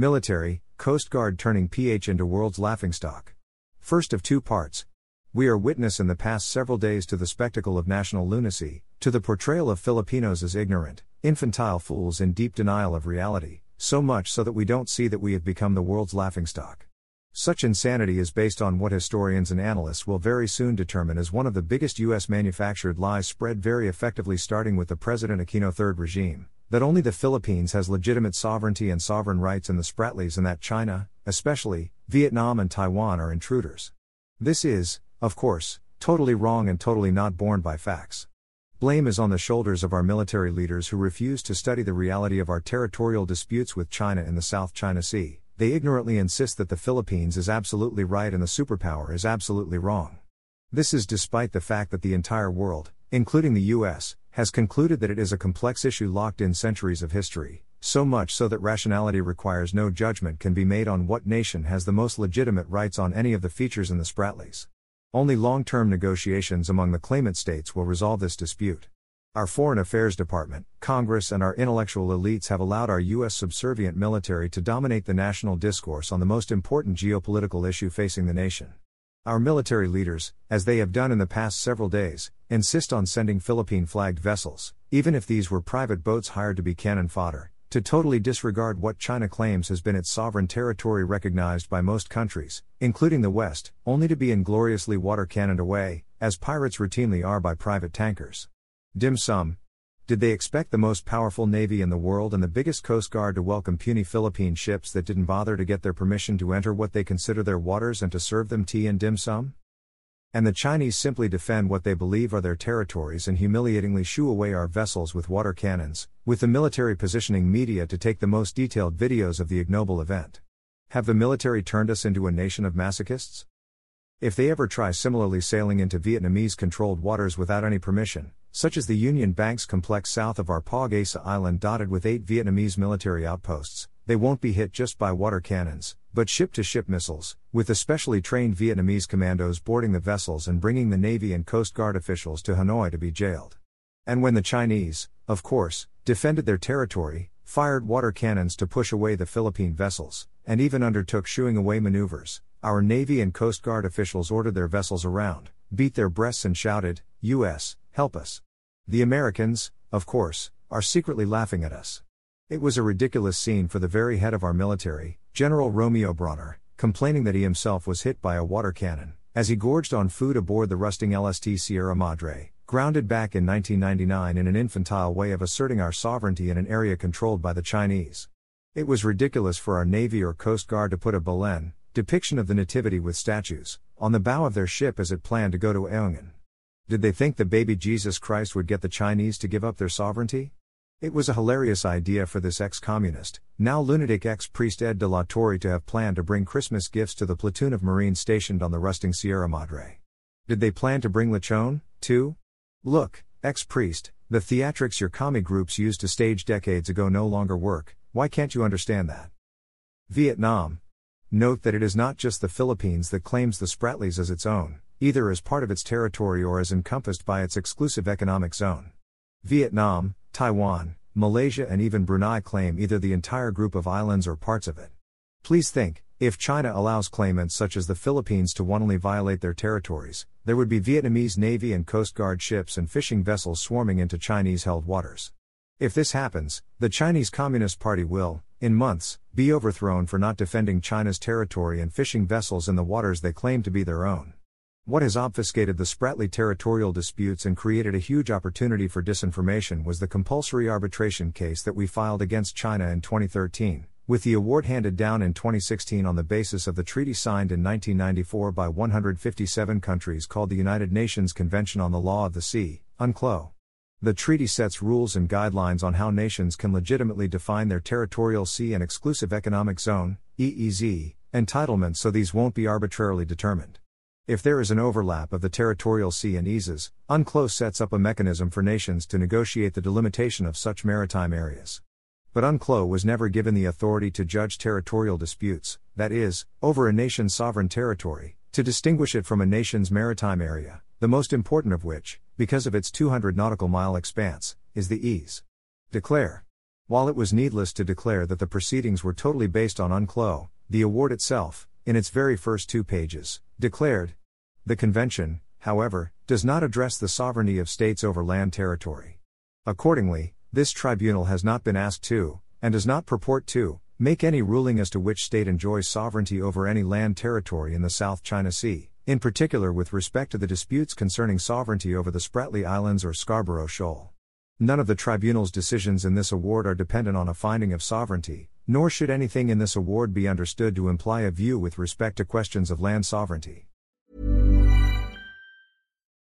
Military, Coast Guard turning PH into world's laughingstock. First of two parts. We are witness in the past several days to the spectacle of national lunacy, to the portrayal of Filipinos as ignorant, infantile fools in deep denial of reality, so much so that we don't see that we have become the world's laughingstock. Such insanity is based on what historians and analysts will very soon determine as one of the biggest US manufactured lies spread very effectively starting with the President Aquino III regime, that only the Philippines has legitimate sovereignty and sovereign rights in the Spratlys and that China, especially, Vietnam and Taiwan are intruders. This is, of course, totally wrong and totally not borne by facts. Blame is on the shoulders of our military leaders who refuse to study the reality of our territorial disputes with China in the South China Sea. They ignorantly insist that the Philippines is absolutely right and the superpower is absolutely wrong. This is despite the fact that the entire world, including the US, has concluded that it is a complex issue locked in centuries of history, so much so that rationality requires no judgment can be made on what nation has the most legitimate rights on any of the features in the Spratlys. Only long term negotiations among the claimant states will resolve this dispute. Our Foreign Affairs Department, Congress, and our intellectual elites have allowed our U.S. subservient military to dominate the national discourse on the most important geopolitical issue facing the nation. Our military leaders, as they have done in the past several days, insist on sending Philippine flagged vessels, even if these were private boats hired to be cannon fodder, to totally disregard what China claims has been its sovereign territory recognized by most countries, including the West, only to be ingloriously water cannoned away, as pirates routinely are by private tankers. Dim sum, did they expect the most powerful navy in the world and the biggest coast guard to welcome puny Philippine ships that didn't bother to get their permission to enter what they consider their waters and to serve them tea and dim sum? And the Chinese simply defend what they believe are their territories and humiliatingly shoo away our vessels with water cannons, with the military positioning media to take the most detailed videos of the ignoble event. Have the military turned us into a nation of masochists? If they ever try similarly sailing into Vietnamese controlled waters without any permission, such as the Union Banks complex south of Arpag-Asa Island dotted with eight Vietnamese military outposts, they won't be hit just by water cannons, but ship to ship missiles, with especially trained Vietnamese commandos boarding the vessels and bringing the Navy and Coast Guard officials to Hanoi to be jailed. And when the Chinese, of course, defended their territory, fired water cannons to push away the Philippine vessels, and even undertook shooing away maneuvers, our Navy and Coast Guard officials ordered their vessels around, beat their breasts, and shouted, U.S., Help us. The Americans, of course, are secretly laughing at us. It was a ridiculous scene for the very head of our military, General Romeo Brawner, complaining that he himself was hit by a water cannon, as he gorged on food aboard the rusting LST Sierra Madre, grounded back in 1999 in an infantile way of asserting our sovereignty in an area controlled by the Chinese. It was ridiculous for our Navy or Coast Guard to put a Belen, depiction of the Nativity with statues, on the bow of their ship as it planned to go to Ayungin. Did they think the baby Jesus Christ would get the Chinese to give up their sovereignty? It was a hilarious idea for this ex communist, now lunatic ex priest Ed de la Torre to have planned to bring Christmas gifts to the platoon of Marines stationed on the rusting Sierra Madre. Did they plan to bring lechon, too? Look, ex priest, the theatrics your commie groups used to stage decades ago no longer work, why can't you understand that? Vietnam. Note that it is not just the Philippines that claims the Spratlys as its own either as part of its territory or as encompassed by its exclusive economic zone. Vietnam, Taiwan, Malaysia, and even Brunei claim either the entire group of islands or parts of it. Please think if China allows claimants such as the Philippines to wantonly violate their territories, there would be Vietnamese Navy and Coast Guard ships and fishing vessels swarming into Chinese held waters. If this happens, the Chinese Communist Party will, in months, be overthrown for not defending China's territory and fishing vessels in the waters they claim to be their own. What has obfuscated the Spratly territorial disputes and created a huge opportunity for disinformation was the compulsory arbitration case that we filed against China in 2013, with the award handed down in 2016 on the basis of the treaty signed in 1994 by 157 countries called the United Nations Convention on the Law of the Sea, UNCLOS. The treaty sets rules and guidelines on how nations can legitimately define their territorial sea and exclusive economic zone, EEZ, entitlements so these won't be arbitrarily determined. If there is an overlap of the territorial sea and EEZs, UNCLOS sets up a mechanism for nations to negotiate the delimitation of such maritime areas. But UNCLOS was never given the authority to judge territorial disputes, that is, over a nation's sovereign territory, to distinguish it from a nation's maritime area, the most important of which, because of its 200 nautical mile expanse, is the EEZ. Declare. While it was needless to declare that the proceedings were totally based on UNCLOS, the award itself, in its very first two pages, declared. The Convention, however, does not address the sovereignty of states over land territory. Accordingly, this tribunal has not been asked to, and does not purport to, make any ruling as to which state enjoys sovereignty over any land territory in the South China Sea, in particular with respect to the disputes concerning sovereignty over the Spratly Islands or Scarborough Shoal. None of the tribunal's decisions in this award are dependent on a finding of sovereignty, nor should anything in this award be understood to imply a view with respect to questions of land sovereignty.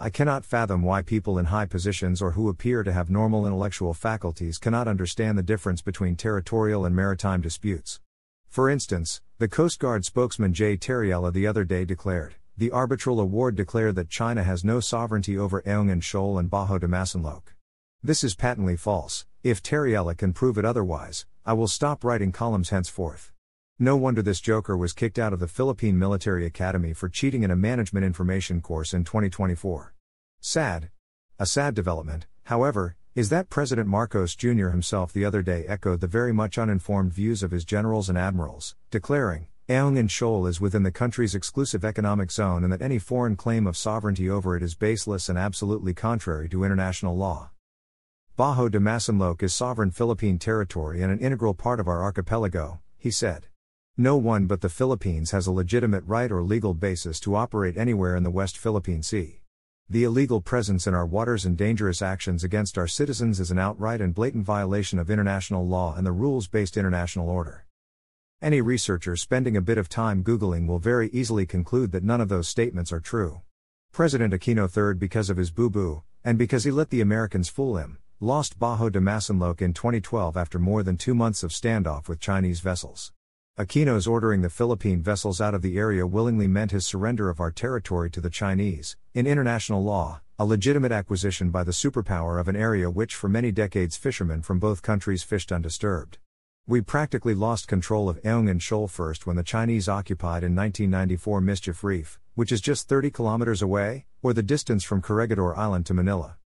I cannot fathom why people in high positions or who appear to have normal intellectual faculties cannot understand the difference between territorial and maritime disputes. For instance, the Coast Guard spokesman Jay Tarriela the other day declared, the arbitral award declared that China has no sovereignty over Ayungin Shoal and Bajo de Masinloc. This is patently false. If Tarriela can prove it otherwise, I will stop writing columns henceforth. No wonder this joker was kicked out of the Philippine Military Academy for cheating in a management information course in 2024. Sad. A sad development, however, is that President Marcos Jr. himself the other day echoed the very much uninformed views of his generals and admirals, declaring, Ayungin Shoal is within the country's exclusive economic zone and that any foreign claim of sovereignty over it is baseless and absolutely contrary to international law. Bajo de Masinloc is sovereign Philippine territory and an integral part of our archipelago, he said. No one but the Philippines has a legitimate right or legal basis to operate anywhere in the West Philippine Sea. The illegal presence in our waters and dangerous actions against our citizens is an outright and blatant violation of international law and the rules based international order. Any researcher spending a bit of time Googling will very easily conclude that none of those statements are true. President Aquino III, because of his boo boo, and because he let the Americans fool him, lost Bajo de Masinloc in 2012 after more than two months of standoff with Chinese vessels. Aquino's ordering the Philippine vessels out of the area willingly meant his surrender of our territory to the Chinese, in international law, a legitimate acquisition by the superpower of an area which for many decades fishermen from both countries fished undisturbed. We practically lost control of Ayungin Shoal first when the Chinese occupied in 1994 Mischief Reef, which is just 30 kilometers away, or the distance from Corregidor Island to Manila.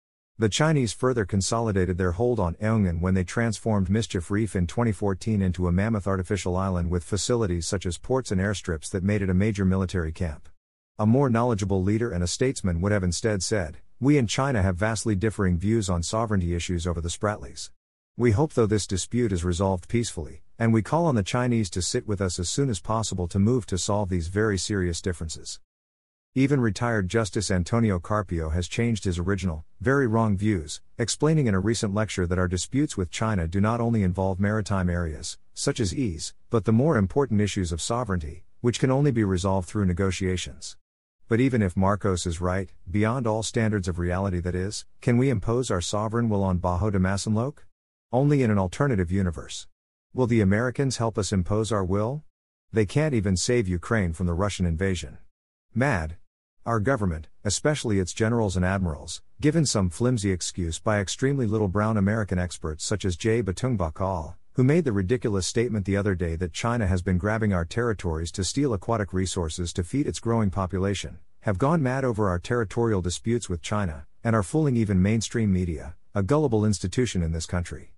The Chinese further consolidated their hold on Ayungin when they transformed Mischief Reef in 2014 into a mammoth artificial island with facilities such as ports and airstrips that made it a major military camp. A more knowledgeable leader and a statesman would have instead said, We in China have vastly differing views on sovereignty issues over the Spratlys. We hope though this dispute is resolved peacefully, and we call on the Chinese to sit with us as soon as possible to move to solve these very serious differences. Even retired Justice Antonio Carpio has changed his original, very wrong views, explaining in a recent lecture that our disputes with China do not only involve maritime areas, such as EEZ, but the more important issues of sovereignty, which can only be resolved through negotiations. But even if Marcos is right, beyond all standards of reality that is, can we impose our sovereign will on Bajo de Masinloc? Only in an alternative universe. Will the Americans help us impose our will? They can't even save Ukraine from the Russian invasion. Mad, Our government, especially its generals and admirals, given some flimsy excuse by extremely little brown American experts such as Jay Batung who made the ridiculous statement the other day that China has been grabbing our territories to steal aquatic resources to feed its growing population, have gone mad over our territorial disputes with China, and are fooling even mainstream media, a gullible institution in this country.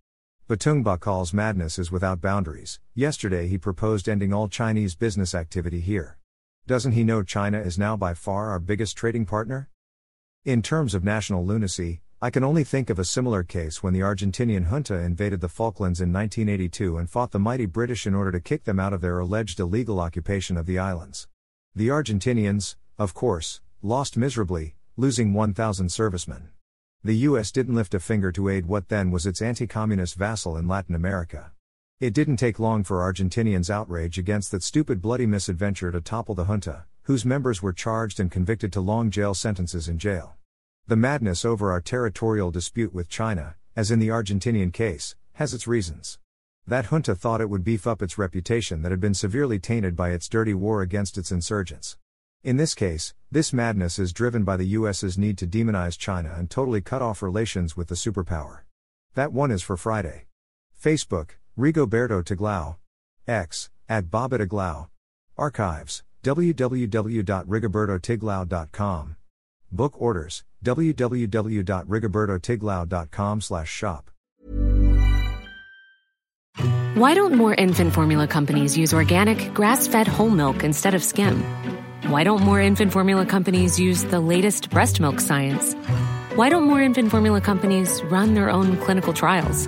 Batongbacal's madness is without boundaries. Yesterday he proposed ending all Chinese business activity here. Doesn't he know China is now by far our biggest trading partner? In terms of national lunacy, I can only think of a similar case when the Argentinian junta invaded the Falklands in 1982 and fought the mighty British in order to kick them out of their alleged illegal occupation of the islands. The Argentinians, of course, lost miserably, losing 1,000 servicemen. The US didn't lift a finger to aid what then was its anti communist vassal in Latin America. It didn't take long for Argentinians' outrage against that stupid bloody misadventure to topple the junta, whose members were charged and convicted to long jail sentences in jail. The madness over our territorial dispute with China, as in the Argentinian case, has its reasons. That junta thought it would beef up its reputation that had been severely tainted by its dirty war against its insurgents. In this case, this madness is driven by the US's need to demonize China and totally cut off relations with the superpower. That one is for Friday. Facebook, Rigoberto Tiglao. X, at Bobitiglao. Archives, www.rigobertotiglao.com. Book orders, www.rigobertotiglao.com slash shop. Why don't more infant formula companies use organic, grass-fed whole milk instead of skim? Why don't more infant formula companies use the latest breast milk science? Why don't more infant formula companies run their own clinical trials?